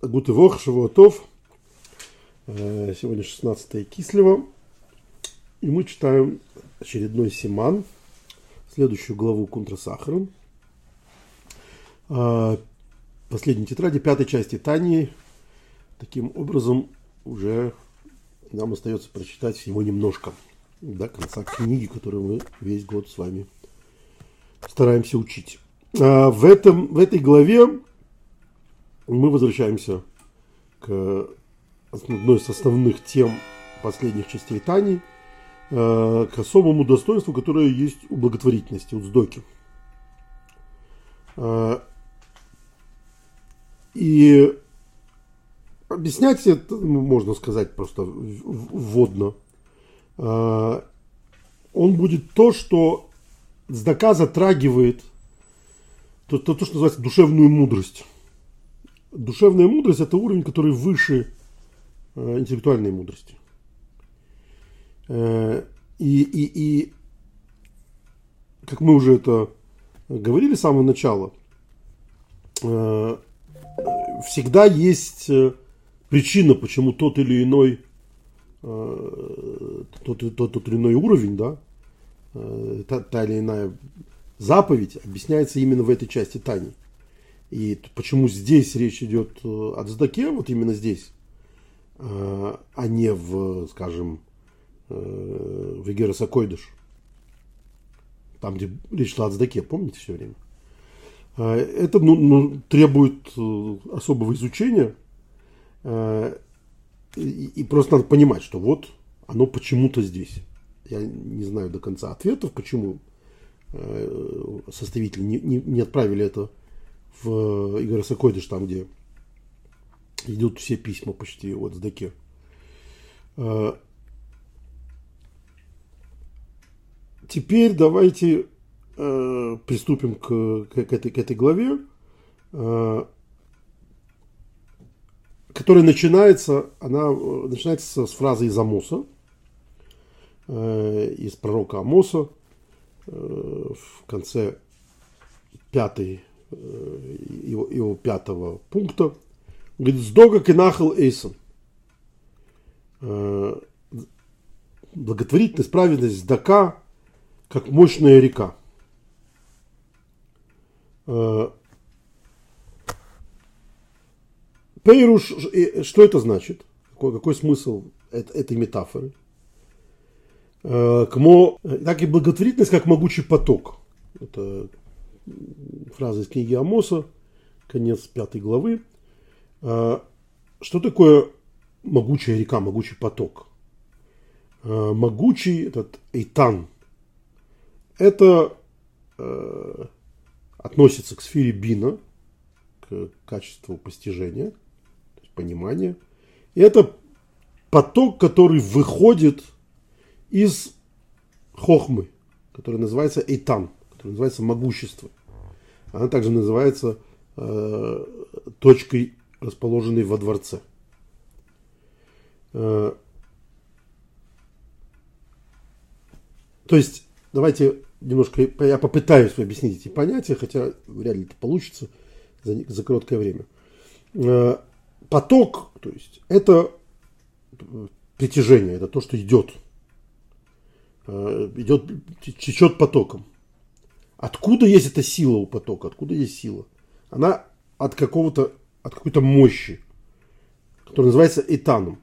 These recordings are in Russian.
Гутывох, Шавуатов. Сегодня 16 Кислева. И мы читаем очередной Симан, следующую главу Кунтра Сахаром. А, последней тетради, пятой части Тани. Таким образом, уже нам остается прочитать всего немножко до конца книги, которую мы весь год с вами стараемся учить. В, этом, в этой главе мы возвращаемся к одной из основных тем последних частей Тани, э, к особому достоинству, которое есть у благотворительности, у Сдоки. Э, и объяснять это ну, можно сказать просто вводно. Э, он будет то, что Сдака затрагивает то, то, что называется душевную мудрость душевная мудрость – это уровень, который выше э, интеллектуальной мудрости. Э, и, и, и, как мы уже это говорили с самого начала, э, всегда есть причина, почему тот или иной тот, тот, тот или иной уровень, да, та, та или иная заповедь объясняется именно в этой части Тани. И почему здесь речь идет э, о Цдаке, вот именно здесь, э, а не в, скажем, э, в Эгера Сакойдыш, там, где речь шла о Цдаке, помните все время? Это ну, ну, требует особого изучения, и, и просто надо понимать, что вот оно почему-то здесь. Я не знаю до конца ответов, почему составители не, не, не отправили это в Игорь Сокойдыш, там, где идут все письма почти от Сдаке. А, теперь давайте э, приступим к, к, этой, к этой главе, э, которая начинается, она начинается с фразы из Амоса, э, из пророка Амоса, в конце пятой Э, его, его пятого пункта. Говорит, сдога кенахал эйсон. Э, благотворительность, праведность, сдака, как мощная река. Э, Пейруш, что это значит? Какой, какой смысл этой метафоры? Кмо, так и благотворительность, как могучий поток. Это фраза из книги Амоса, конец пятой главы. А, что такое могучая река, могучий поток? А, могучий этот Эйтан. Это э, относится к сфере бина, к качеству постижения, понимания. И это поток, который выходит из хохмы, который называется Эйтан, который называется могущество. Она также называется э, точкой, расположенной во дворце. Э, то есть, давайте немножко, я попытаюсь объяснить эти понятия, хотя вряд ли это получится за, за короткое время. Э, поток, то есть, это притяжение, это то, что идет. Э, идет, течет потоком. Откуда есть эта сила у потока? Откуда есть сила? Она от какого-то, от какой-то мощи, которая называется этаном.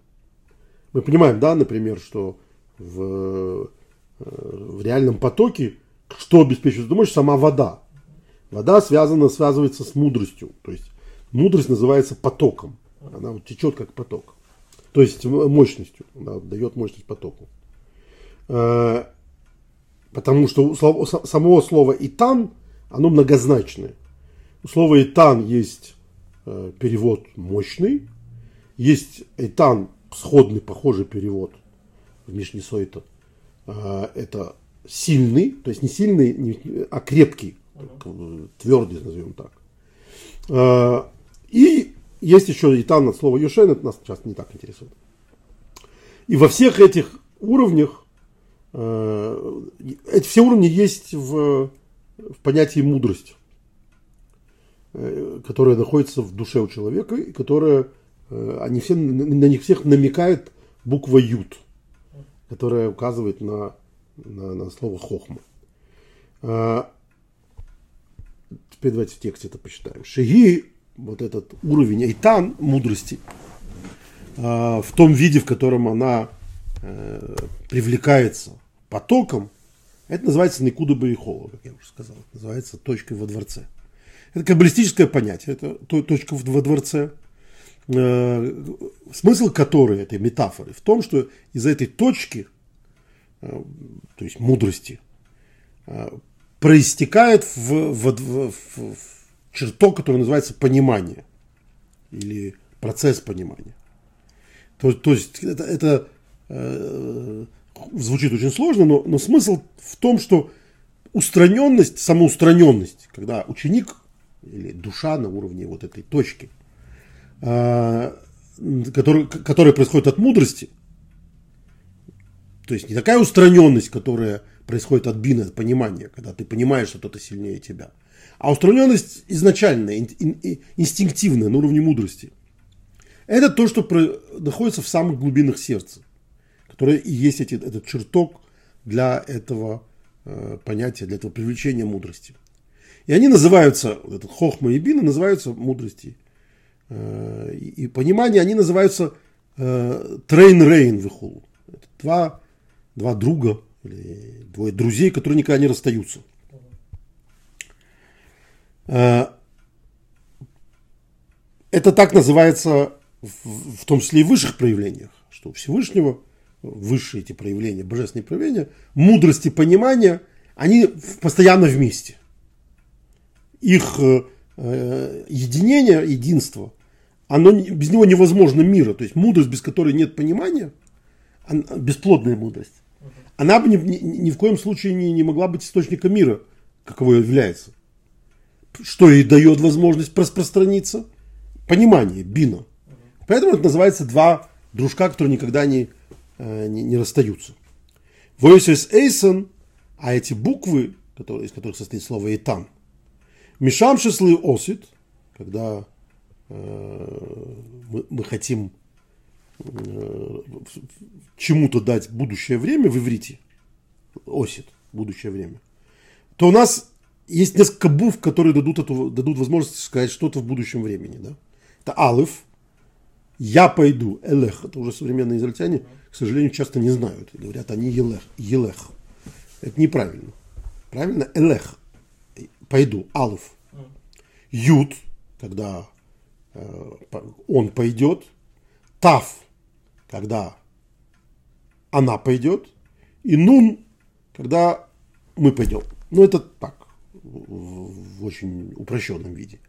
Мы понимаем, да, например, что в, э, в реальном потоке что обеспечивает эту мощь? Сама вода. Вода связана, связывается с мудростью. То есть мудрость называется потоком. Она вот течет как поток. То есть мощностью. Она дает мощность потоку. Э, Потому что у самого слова «итан» оно многозначное. У слова «итан» есть э, перевод мощный, есть «итан» сходный, похожий перевод в Мишне Сойта. Э, это сильный, то есть не сильный, не, а крепкий, твердый, назовем так. Э, и есть еще «итан» от слова «юшен», это нас сейчас не так интересует. И во всех этих уровнях Э, эти все уровни есть в, в понятии мудрость. э, которая находится в душе у человека, и которая, э, они все, на них всех намекает буква Ют, которая указывает на, на, на слово хохма. Теперь давайте в тексте это посчитаем. Шиги, вот этот уровень айтан, мудрости, в том виде, в котором она э, привлекается потоком, это называется Никуда Баихова, как я уже сказал. Это называется точкой во дворце. Это каббалистическое понятие, это точка во дворце. Э, смысл которой, этой метафоры, в том, что из этой точки, э, то есть мудрости, э, проистекает в, в, в, в чертог, который называется понимание или процесс понимания. То, то есть это, это звучит очень сложно, но, но смысл в том, что устраненность, самоустраненность, когда ученик или душа на уровне вот этой точки, э, который, которая происходит от мудрости, то есть не такая устраненность, которая происходит от бина, от понимания, когда ты понимаешь, что кто-то сильнее тебя, а устраненность изначальная, инстинктивная, на уровне мудрости. Это то, что находится в самых глубинах сердца которое и есть эти, этот чертог для этого э, понятия, для этого привлечения мудрости. И они называются, вот этот хохма и бина называются мудрости. Э, и, и понимание, они называются э, תרין ריעין וכולי. Это два, два друга, или двое друзей, которые никогда не расстаются. Э, это так называется в, в том числе и в высших проявлениях, что у Всевышнего – высшие эти проявления, божественные проявления, мудрости, понимания, они постоянно вместе. Их э, э, единение, единство, оно, без него невозможно мира. То есть мудрость, без которой нет понимания, она, бесплодная мудрость, она бы ни, ни, ни в коем случае не, не могла быть источником мира, каково является. Что ей дает возможность распространиться? Понимание, бина. Поэтому это называется два дружка, которые никогда не, не, не расстаются. Voices Эйсон, а эти буквы, которые, из которых состоит слово Итан, Мишам Шеслы Осит, когда э, мы, мы хотим э, чему-то дать будущее время в иврите, Осит, будущее время, то у нас есть несколько букв, которые дадут, эту, дадут возможность сказать что-то в будущем времени. Да? Это Алиф, я пойду, Элех, это уже современные израильтяне, к сожалению, часто не знают. Говорят, они Елех. Елех. Это неправильно. Правильно? Элех. Пойду. Алф. Ют, когда э, он пойдет. Тав, когда она пойдет. И нун, когда мы пойдем. Ну, это так, в, очень упрощенном виде.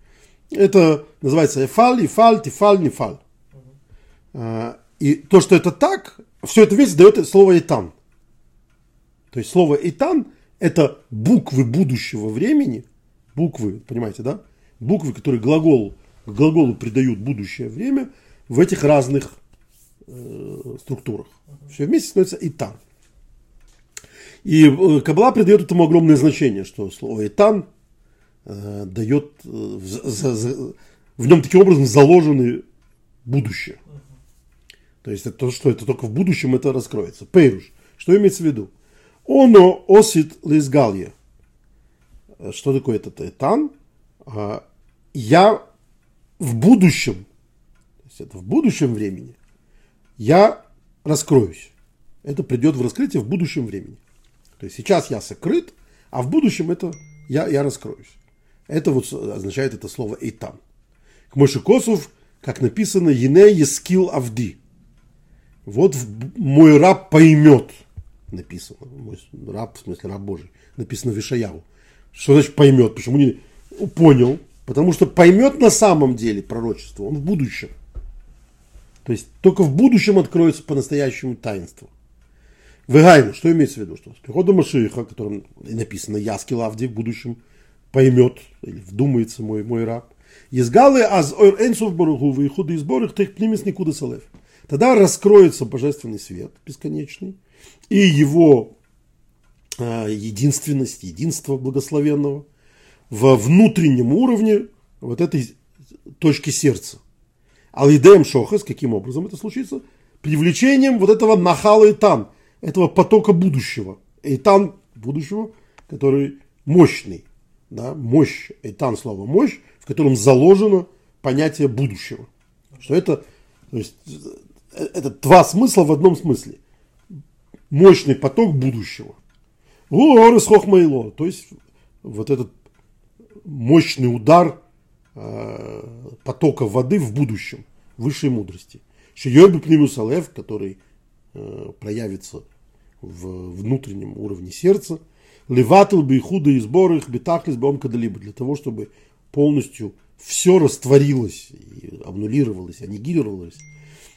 Это называется эфаль, ифаль, тифаль, нефаль. И то, что это так, все это вместе дает слово «итан». То есть слово «итан» – это буквы будущего времени, буквы, понимаете, да? Буквы, которые глагол, глаголу придают будущее время в этих разных э, структурах. Все вместе становится «итан». И э, Кабала придает этому огромное значение, что слово «итан» э, дает, э, за, за, в нем таким образом заложены будущее. То есть это то, что это только в будущем это раскроется. Пейруш. Что имеется в виду? Оно осит лизгалье. Что такое этот этан? А, я в будущем, то есть это в будущем времени, я раскроюсь. Это придет в раскрытие в будущем времени. То есть сейчас я сокрыт, а в будущем это я, я раскроюсь. Это вот означает это слово «эйтан». К Моше Косов, как написано, «Ене ескил авди» вот мой раб поймет, написано, мой раб, в смысле раб Божий, написано в Ишаяву. Что значит поймет? Почему не понял? Потому что поймет на самом деле пророчество, он в будущем. То есть только в будущем откроется по-настоящему таинство. Выгайну, что имеется в виду? Что с приходом Машииха, о котором написано Яски Лавди в будущем, поймет или вдумается мой, мой раб. Езгалы аз ор энсов баругу, выходы из борых, тех племес никуда салев. Тогда раскроется божественный свет бесконечный и его э, единственность, единство благословенного во внутреннем уровне вот этой точки сердца. Алидеем Шохас, каким образом это случится? Привлечением вот этого нахала Итан, этого потока будущего. Итан будущего, который мощный. Да, мощь, Итан слово мощь, в котором заложено понятие будущего. Что это, то есть, это два смысла в одном смысле. Мощный поток будущего. Орес хохмайло, то есть вот этот мощный удар э, потока воды в будущем, высшей мудрости. Шиёби пнимус алев, который э, проявится в внутреннем уровне сердца. Леватл бы худо и сборы их битахлис бом кадалиба, для того, чтобы полностью все растворилось, и обнулировалось, аннигилировалось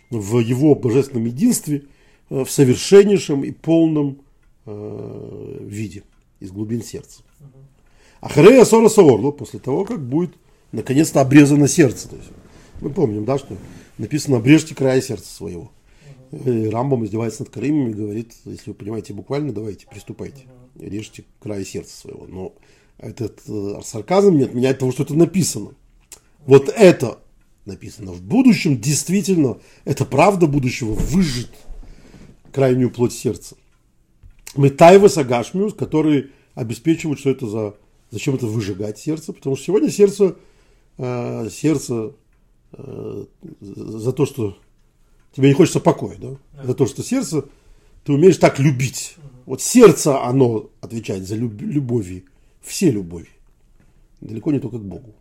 в его божественном единстве, э, в совершеннейшем и полном э, виде из глубин сердца. А Харея Сора Саорло, после того, как будет наконец-то обрезано сердце. То есть, мы помним, да, что написано «обрежьте края сердца своего». И Рамбам издевается над Каримами и говорит, если вы понимаете буквально, давайте, приступайте, режьте край сердца своего. Но этот э, сарказм не отменяет того, что это написано. Вот это написано. В будущем действительно, это правда будущего, выжжет крайнюю плоть сердца. Метайва Сагашмиус, которые обеспечивают, что это за... Зачем это выжигать сердце? Потому что сегодня сердце, э, сердце э, за то, что тебе не хочется покоя, да? За то, что сердце, ты умеешь так любить. Вот сердце, оно отвечает за люб, любови, все любови. Далеко не только к Богу.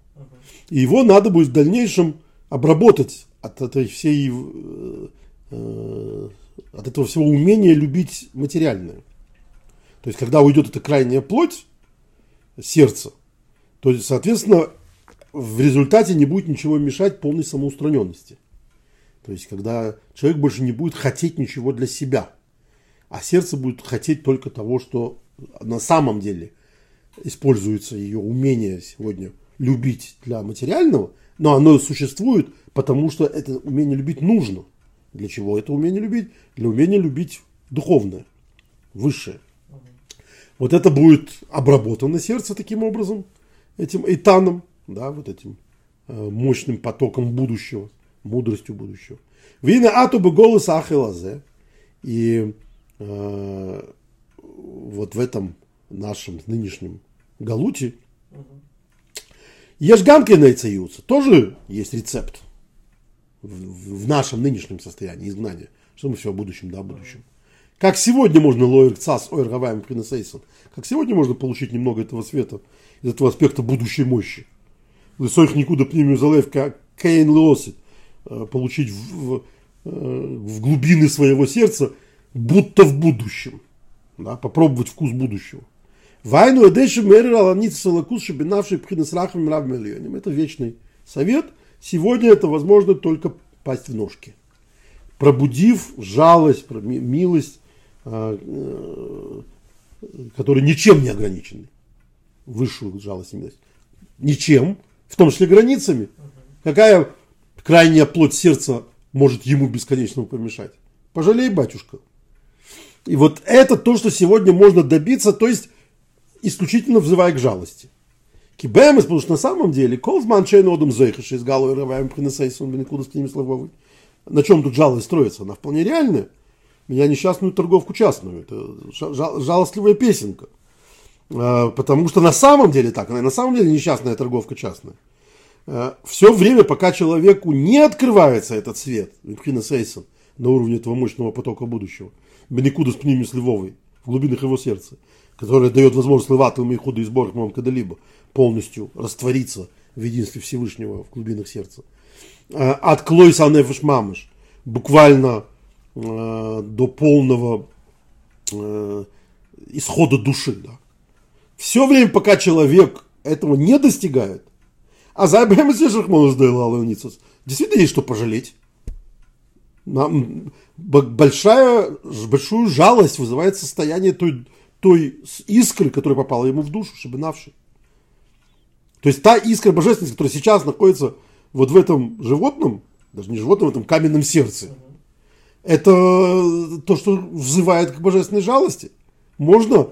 И его надо будет в дальнейшем обработать от этой всей, э, э, от этого всего умения любить материальное. То есть, когда уйдет эта крайняя плоть, сердце, то, соответственно, в результате не будет ничего мешать полной самоустраненности. То есть, когда человек больше не будет хотеть ничего для себя, а сердце будет хотеть только того, что на самом деле используется ее умение сегодня любить для материального, но оно существует, потому что это умение любить нужно. Для чего это умение любить? Для умения любить духовное, высшее. Вот это будет обработано сердце таким образом, этим этаном, да, вот этим э, мощным потоком будущего, мудростью будущего. Вина атуба голос ахилазе. И э, вот в этом нашем нынешнем галуте Ешганки найцеются. Тоже есть рецепт в, нашем нынешнем состоянии изгнания. Что мы все о будущем, да, о будущем. Как сегодня можно лоер цас ойр принесейсон. Как сегодня можно получить немного этого света, из этого аспекта будущей мощи. Лысоих никуда пнемию залев кейн лосит. Э, получить в, в, э, в глубины своего сердца, будто в будущем. Да, попробовать вкус будущего. Вайну эдеши мерил аланица салакус шабинавший пхинасрахом рав миллионим. Это вечный совет. Сегодня это возможно только пасть в ножки. Пробудив жалость, милость, а, э, которые ничем не ограничены. Высшую жалость и милость. Ничем, в том числе границами. Какая крайняя плоть сердца может ему бесконечно помешать? Пожалей, батюшка. И вот это то, что сегодня можно добиться, то есть исключительно взывая к жалости. Кибемес, потому что на самом деле, колзман чейн одум зейхаш из галу рываем принесейсон бенекуда с ними слововый. На чем тут жалость строится? Она вполне реальная. Меня несчастную торговку частную. Это жалостливая песенка. А, потому что на самом деле так, на самом деле несчастная торговка частная. А, Все время, пока человеку не открывается этот свет, Сейсон, на уровне этого мощного потока будущего, Беникуда с пнимис Львовой, в глубинах его сердца, которая дает возможность Леватам и сбор Мам Кадалиба полностью раствориться в единстве Всевышнего в глубинах сердца. А, от Клойса Нефеш Мамыш, буквально э, до полного э, исхода души. Да. Все время, пока человек этого не достигает, а за действительно есть что пожалеть. Большая, большую жалость вызывает состояние той той искры, которая попала ему в душу, шабинавшей. То есть та искра божественности, которая сейчас находится вот в этом животном, даже не животном, в этом каменном сердце, это то, что взывает к божественной жалости. Можно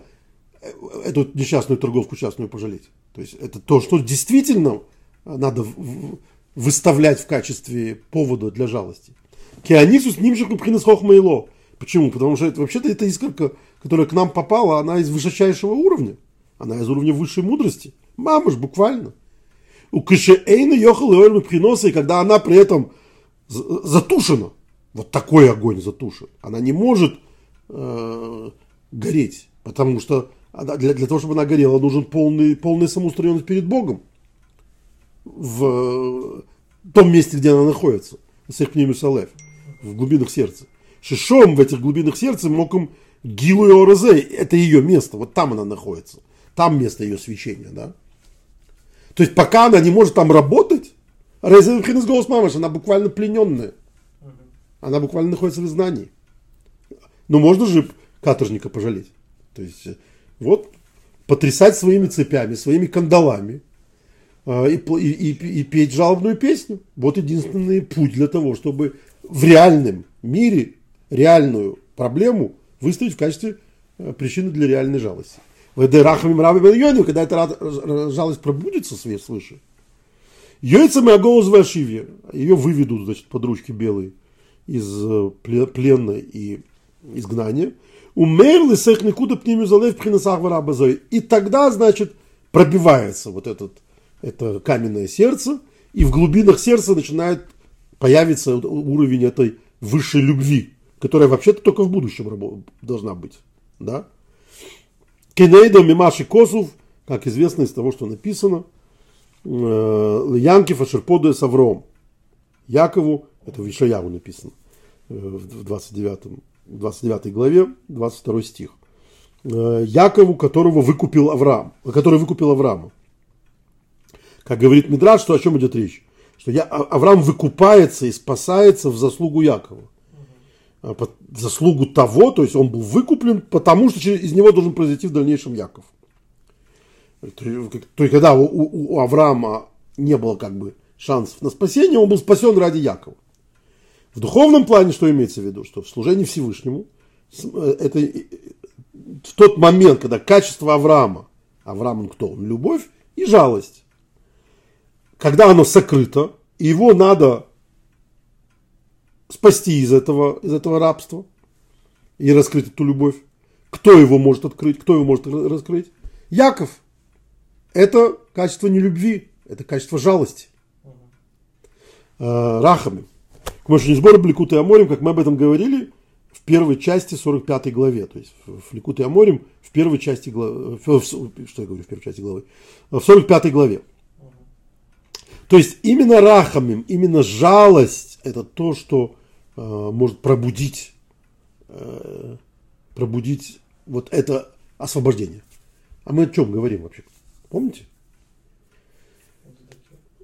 эту несчастную торговку частную пожалеть. То есть это то, что действительно надо выставлять в качестве повода для жалости. Кианисус нимших пхинас хохмаило. Почему? Потому что это, вообще-то эта искорка, которая к нам попала, она из высочайшего уровня. Она из уровня высшей мудрости. Мамыш, буквально. У Кишеэйна ехал и приноса, и когда она при этом затушена, вот такой огонь затушен, она не может э, гореть, потому что для, для того, чтобы она горела, нужен полный, полная самоустраненность перед Богом в том месте, где она находится, Сехпнимюсалев, в глубинах сердца. Шишом в этих глубинах сердца мог им Гилу и Орозей, это ее место, вот там она находится, там место ее священия, да. То есть пока она не может там работать, Резервхинес голос мамаш, она буквально плененная. Она буквально находится в изгнании. Но можно же каторжника пожалеть. То есть вот потрясать своими цепями, своими кандалами – а, и, и, и, и петь жалобную песню. Вот единственный путь для того, чтобы в реальном мире реальную проблему выставить в качестве э, причины для реальной жалости. В Эдерахами Мраби когда эта жалость пробудется свыше, Йойцами Аголос Вашивье, ее выведут, значит, под ручки белые из э, плена и изгнания. Умерли сех никуда пнемю залев принесах И тогда, значит, пробивается вот этот это каменное сердце, и в глубинах сердца начинает появиться уровень этой высшей любви, которая вообще-то только в будущем должна быть. Да? Кенейда Мимаши Косов, как известно из того, что написано, э, Янкив Ашерподу Савром. Якову, это в Ишаяву написано, э, в 29, 29 главе, 22 стих. Э, Якову, которого выкупил Авраам, который выкупил Авраама. Как говорит Мидраш, что о чем идет речь? Что я, а, Авраам выкупается и спасается в заслугу Якова. По заслугу того, то есть он был выкуплен, потому что из него должен произойти в дальнейшем Яков. То есть, когда у, у, Авраама не было как бы шансов на спасение, он был спасен ради Якова. В духовном плане что имеется в виду? Что в служении Всевышнему э, это в тот момент, когда качество Авраама, Авраам он кто? Он любовь и жалость когда оно сокрыто, его надо спасти из этого, из этого рабства и раскрыть эту любовь. Кто его может открыть, кто его может раскрыть? Яков. Это качество не любви, это качество жалости. Э, рахами. К не сбор Бликут и Аморим, как мы об этом говорили, в первой части 45 главе. То есть в Ликут и Аморим в первой части главы, что я говорю в первой части главы, в 45 главе. То есть именно рахамим, именно жалость, это то, что может пробудить, э, пробудить вот это освобождение. А мы о чем говорим вообще? Помните?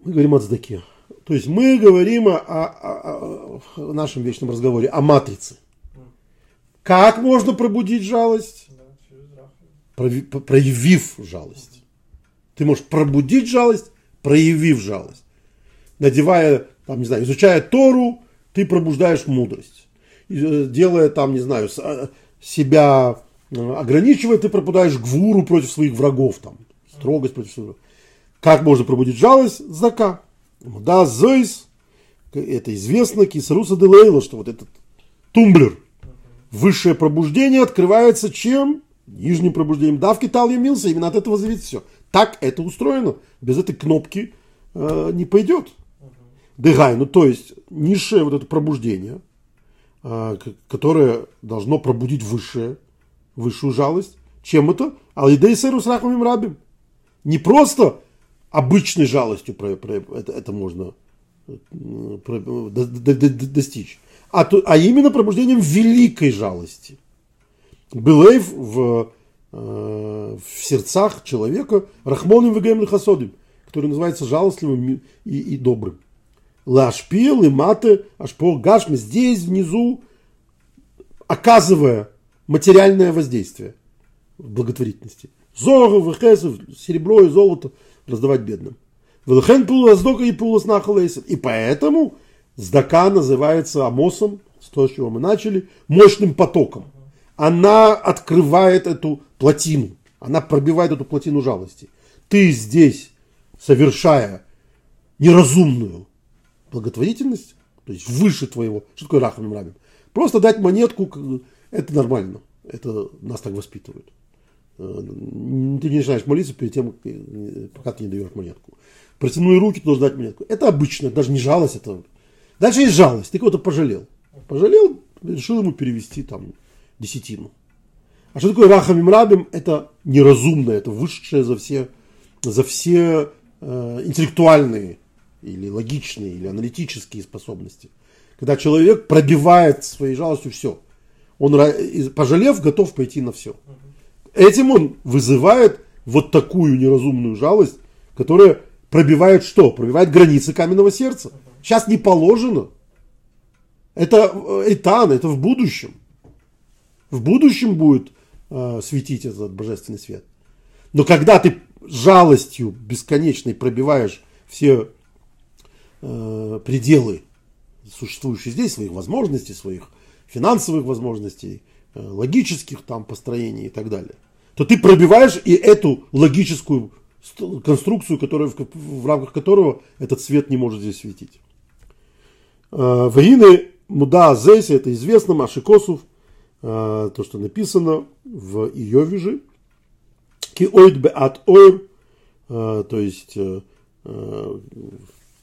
Мы говорим о цдаке. То есть мы говорим о, о, о, нашем вечном разговоре о матрице. Как можно пробудить жалость? Проявив жалость. Ты можешь пробудить жалость, проявив жалость. Надевая, там, не знаю, изучая Тору, ты пробуждаешь мудрость. Э, делая там, не знаю, э, себя э, ограничивая, ты пробудаешь гвуру против своих врагов, там, строгость против своих врагов. Как можно пробудить жалость? Зака. Да, зойс, это известно, кисаруса де лейла, что вот этот тумблер, высшее пробуждение открывается чем? Нижним пробуждением. Давки тал мился, именно от этого зависит все. Так это устроено. Без этой кнопки э, не пойдет. Дыгай, ну то есть низшее вот это пробуждение, э, которое должно пробудить высшее, высшую жалость. Чем это? Алидей сэру с рахмим рабим. Не просто обычной жалостью про, про, это, это можно э, про, до, до, до, достичь, а, то, а именно пробуждением великой жалости. Белейв в Э, в сердцах человека Рахмоном Вегем Лихасодим, который называется жалостливым и, и добрым. Лашпил и маты ашпо гашми здесь внизу, оказывая материальное воздействие благотворительности. Зоры, вехесов, серебро и золото раздавать бедным. Велхен пула сдока и пула снахалейсен. И поэтому сдака называется Амосом, с того, с чего мы начали, мощным потоком. Она открывает эту плотину. Она пробивает эту плотину жалости. Ты здесь, совершая неразумную благотворительность, то есть выше твоего. Что такое рахамим рабим? Просто дать монетку, это нормально. Это нас так воспитывают. Э, ты не начинаешь молиться перед тем, э, пока ты не даешь монетку. Протянули руки, ты должен дать монетку. Это обычно, это даже не жалость. Это... Дальше есть жалость. Ты кого-то пожалел. Пожалел, решил ему перевести там десятину. А что такое рахамим рабим? Это неразумное, это высшее за все, за все э, интеллектуальные или логичные, или аналитические способности. Когда человек пробивает своей жалостью все. Он, пожалев, готов пойти на все. Этим он вызывает вот такую неразумную жалость, которая пробивает что? Пробивает границы каменного сердца. Сейчас не положено. Это этан, это в будущем. В будущем будет э, светить этот божественный свет. Но когда ты жалостью бесконечной пробиваешь все э, пределы существующие здесь, своих возможностей, своих финансовых возможностей, э, логических там построений и так далее, то ты пробиваешь и эту логическую конструкцию, которая, в, в рамках которого этот свет не может здесь светить. Э, Вагины Муда Зеси, это известно, Машикосов, э, то, что написано в Иове же, Ки ойд бе от ойр, то есть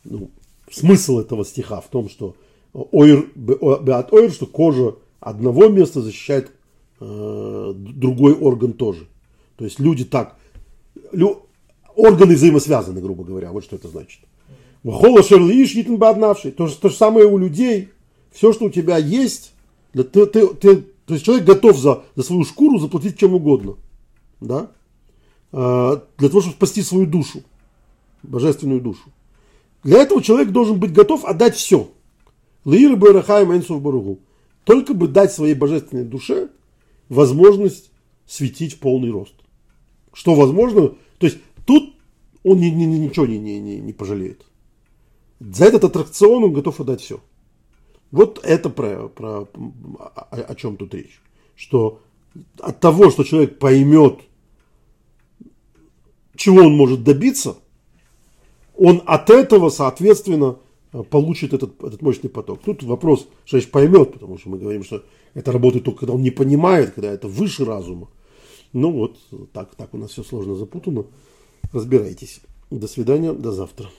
ну, смысл этого стиха в том, что ойр, ойр, что кожа одного места защищает э, другой орган тоже. То есть люди так, лю, органы взаимосвязаны, грубо говоря, вот что это значит. Холо шерлиш баднавший. То, то же самое у людей. Все, что у тебя есть, ты, ты, ты, то есть человек готов за, за свою шкуру заплатить чем угодно. Да? Э, для того, чтобы спасти свою душу, божественную душу. Для этого человек должен быть готов отдать все. Лаир Барахаем Энсов Баругу. Только бы дать своей божественной душе возможность светить в полный рост. Что возможно, то есть тут он ни, ни, ничего не, не, не, не пожалеет. За этот аттракцион он готов отдать все. Вот это про, про о, о чем тут речь. Что от того, что человек поймет, чего он может добиться – он от этого, соответственно, получит этот, этот мощный поток. Тут вопрос, что человек поймет, потому что мы говорим, что это работает только когда он не понимает, когда это выше разума. Ну вот, так, так у нас все сложно запутано. Разбирайтесь. До свидания, до завтра.